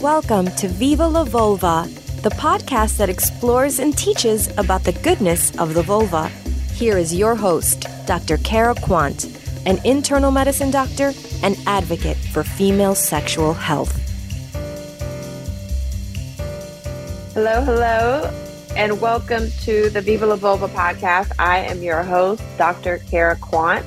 Welcome to Viva la Vulva, the podcast that explores and teaches about the goodness of the vulva. Here is your host, Dr. Cara Quant, an internal medicine doctor and advocate for female sexual health. Hello, hello, and welcome to the Viva la Vulva podcast. I am your host, Dr. Cara Quant.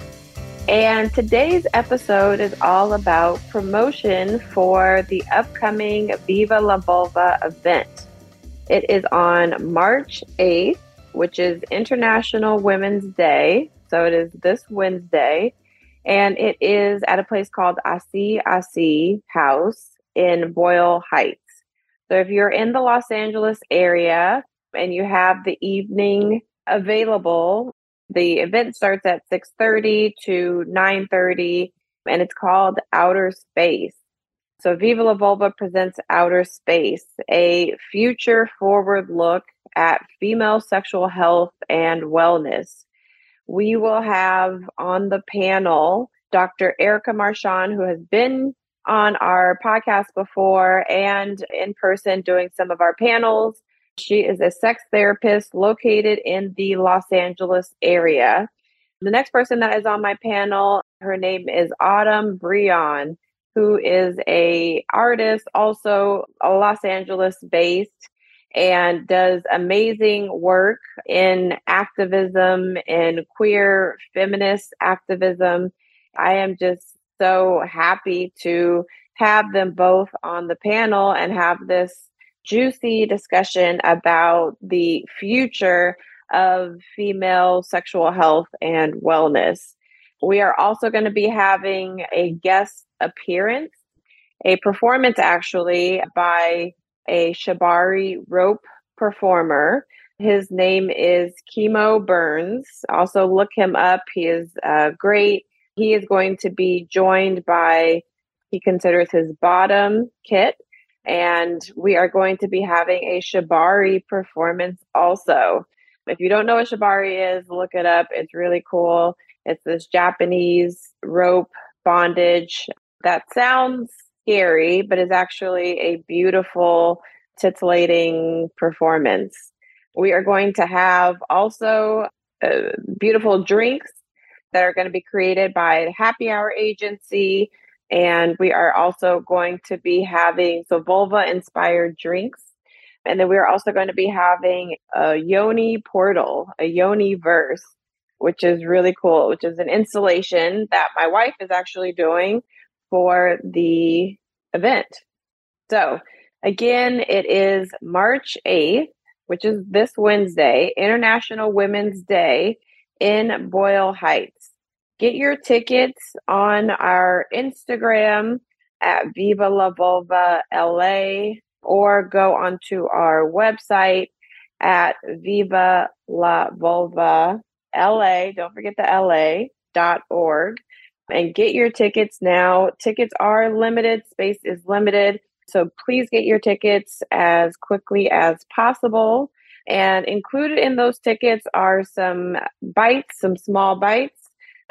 And today's episode is all about promotion for the upcoming Viva La Vulva event. It is on March 8th, which is International Women's Day. So it is this Wednesday. And it is at a place called Asi Asi House in Boyle Heights. So if you're in the Los Angeles area and you have the evening available, the event starts at 6:30 to 9:30 and it's called Outer Space. So Viva La Vulva presents Outer Space, a future forward look at female sexual health and wellness. We will have on the panel Dr. Erica Marchand, who has been on our podcast before and in person doing some of our panels. She is a sex therapist located in the Los Angeles area. The next person that is on my panel, her name is Autumn Breon, who is a artist, also a Los Angeles based, and does amazing work in activism and queer feminist activism. I am just so happy to have them both on the panel and have this juicy discussion about the future of female sexual health and wellness. We are also going to be having a guest appearance, a performance actually by a Shibari rope performer. His name is Kemo Burns. Also, look him up. He is uh, great. He is going to be joined by, he considers his bottom kit, and we are going to be having a Shibari performance also. If you don't know what Shibari is, look it up. It's really cool. It's this Japanese rope bondage that sounds scary, but is actually a beautiful, titillating performance. We are going to have also uh, beautiful drinks that are going to be created by the Happy Hour Agency and we are also going to be having so vulva inspired drinks. And then we're also going to be having a Yoni portal, a Yoni verse, which is really cool, which is an installation that my wife is actually doing for the event. So, again, it is March 8th, which is this Wednesday, International Women's Day in Boyle Heights. Get your tickets on our Instagram at Viva La Vulva LA or go onto our website at Viva La Vulva LA. Don't forget the LA dot org and get your tickets now. Tickets are limited, space is limited. So please get your tickets as quickly as possible. And included in those tickets are some bites, some small bites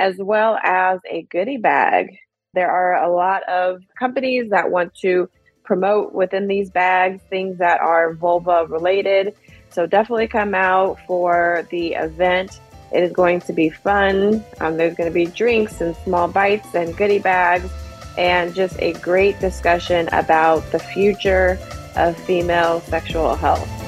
as well as a goodie bag. There are a lot of companies that want to promote within these bags things that are vulva related. So definitely come out for the event. It is going to be fun. Um, there's going to be drinks and small bites and goodie bags, and just a great discussion about the future of female sexual health.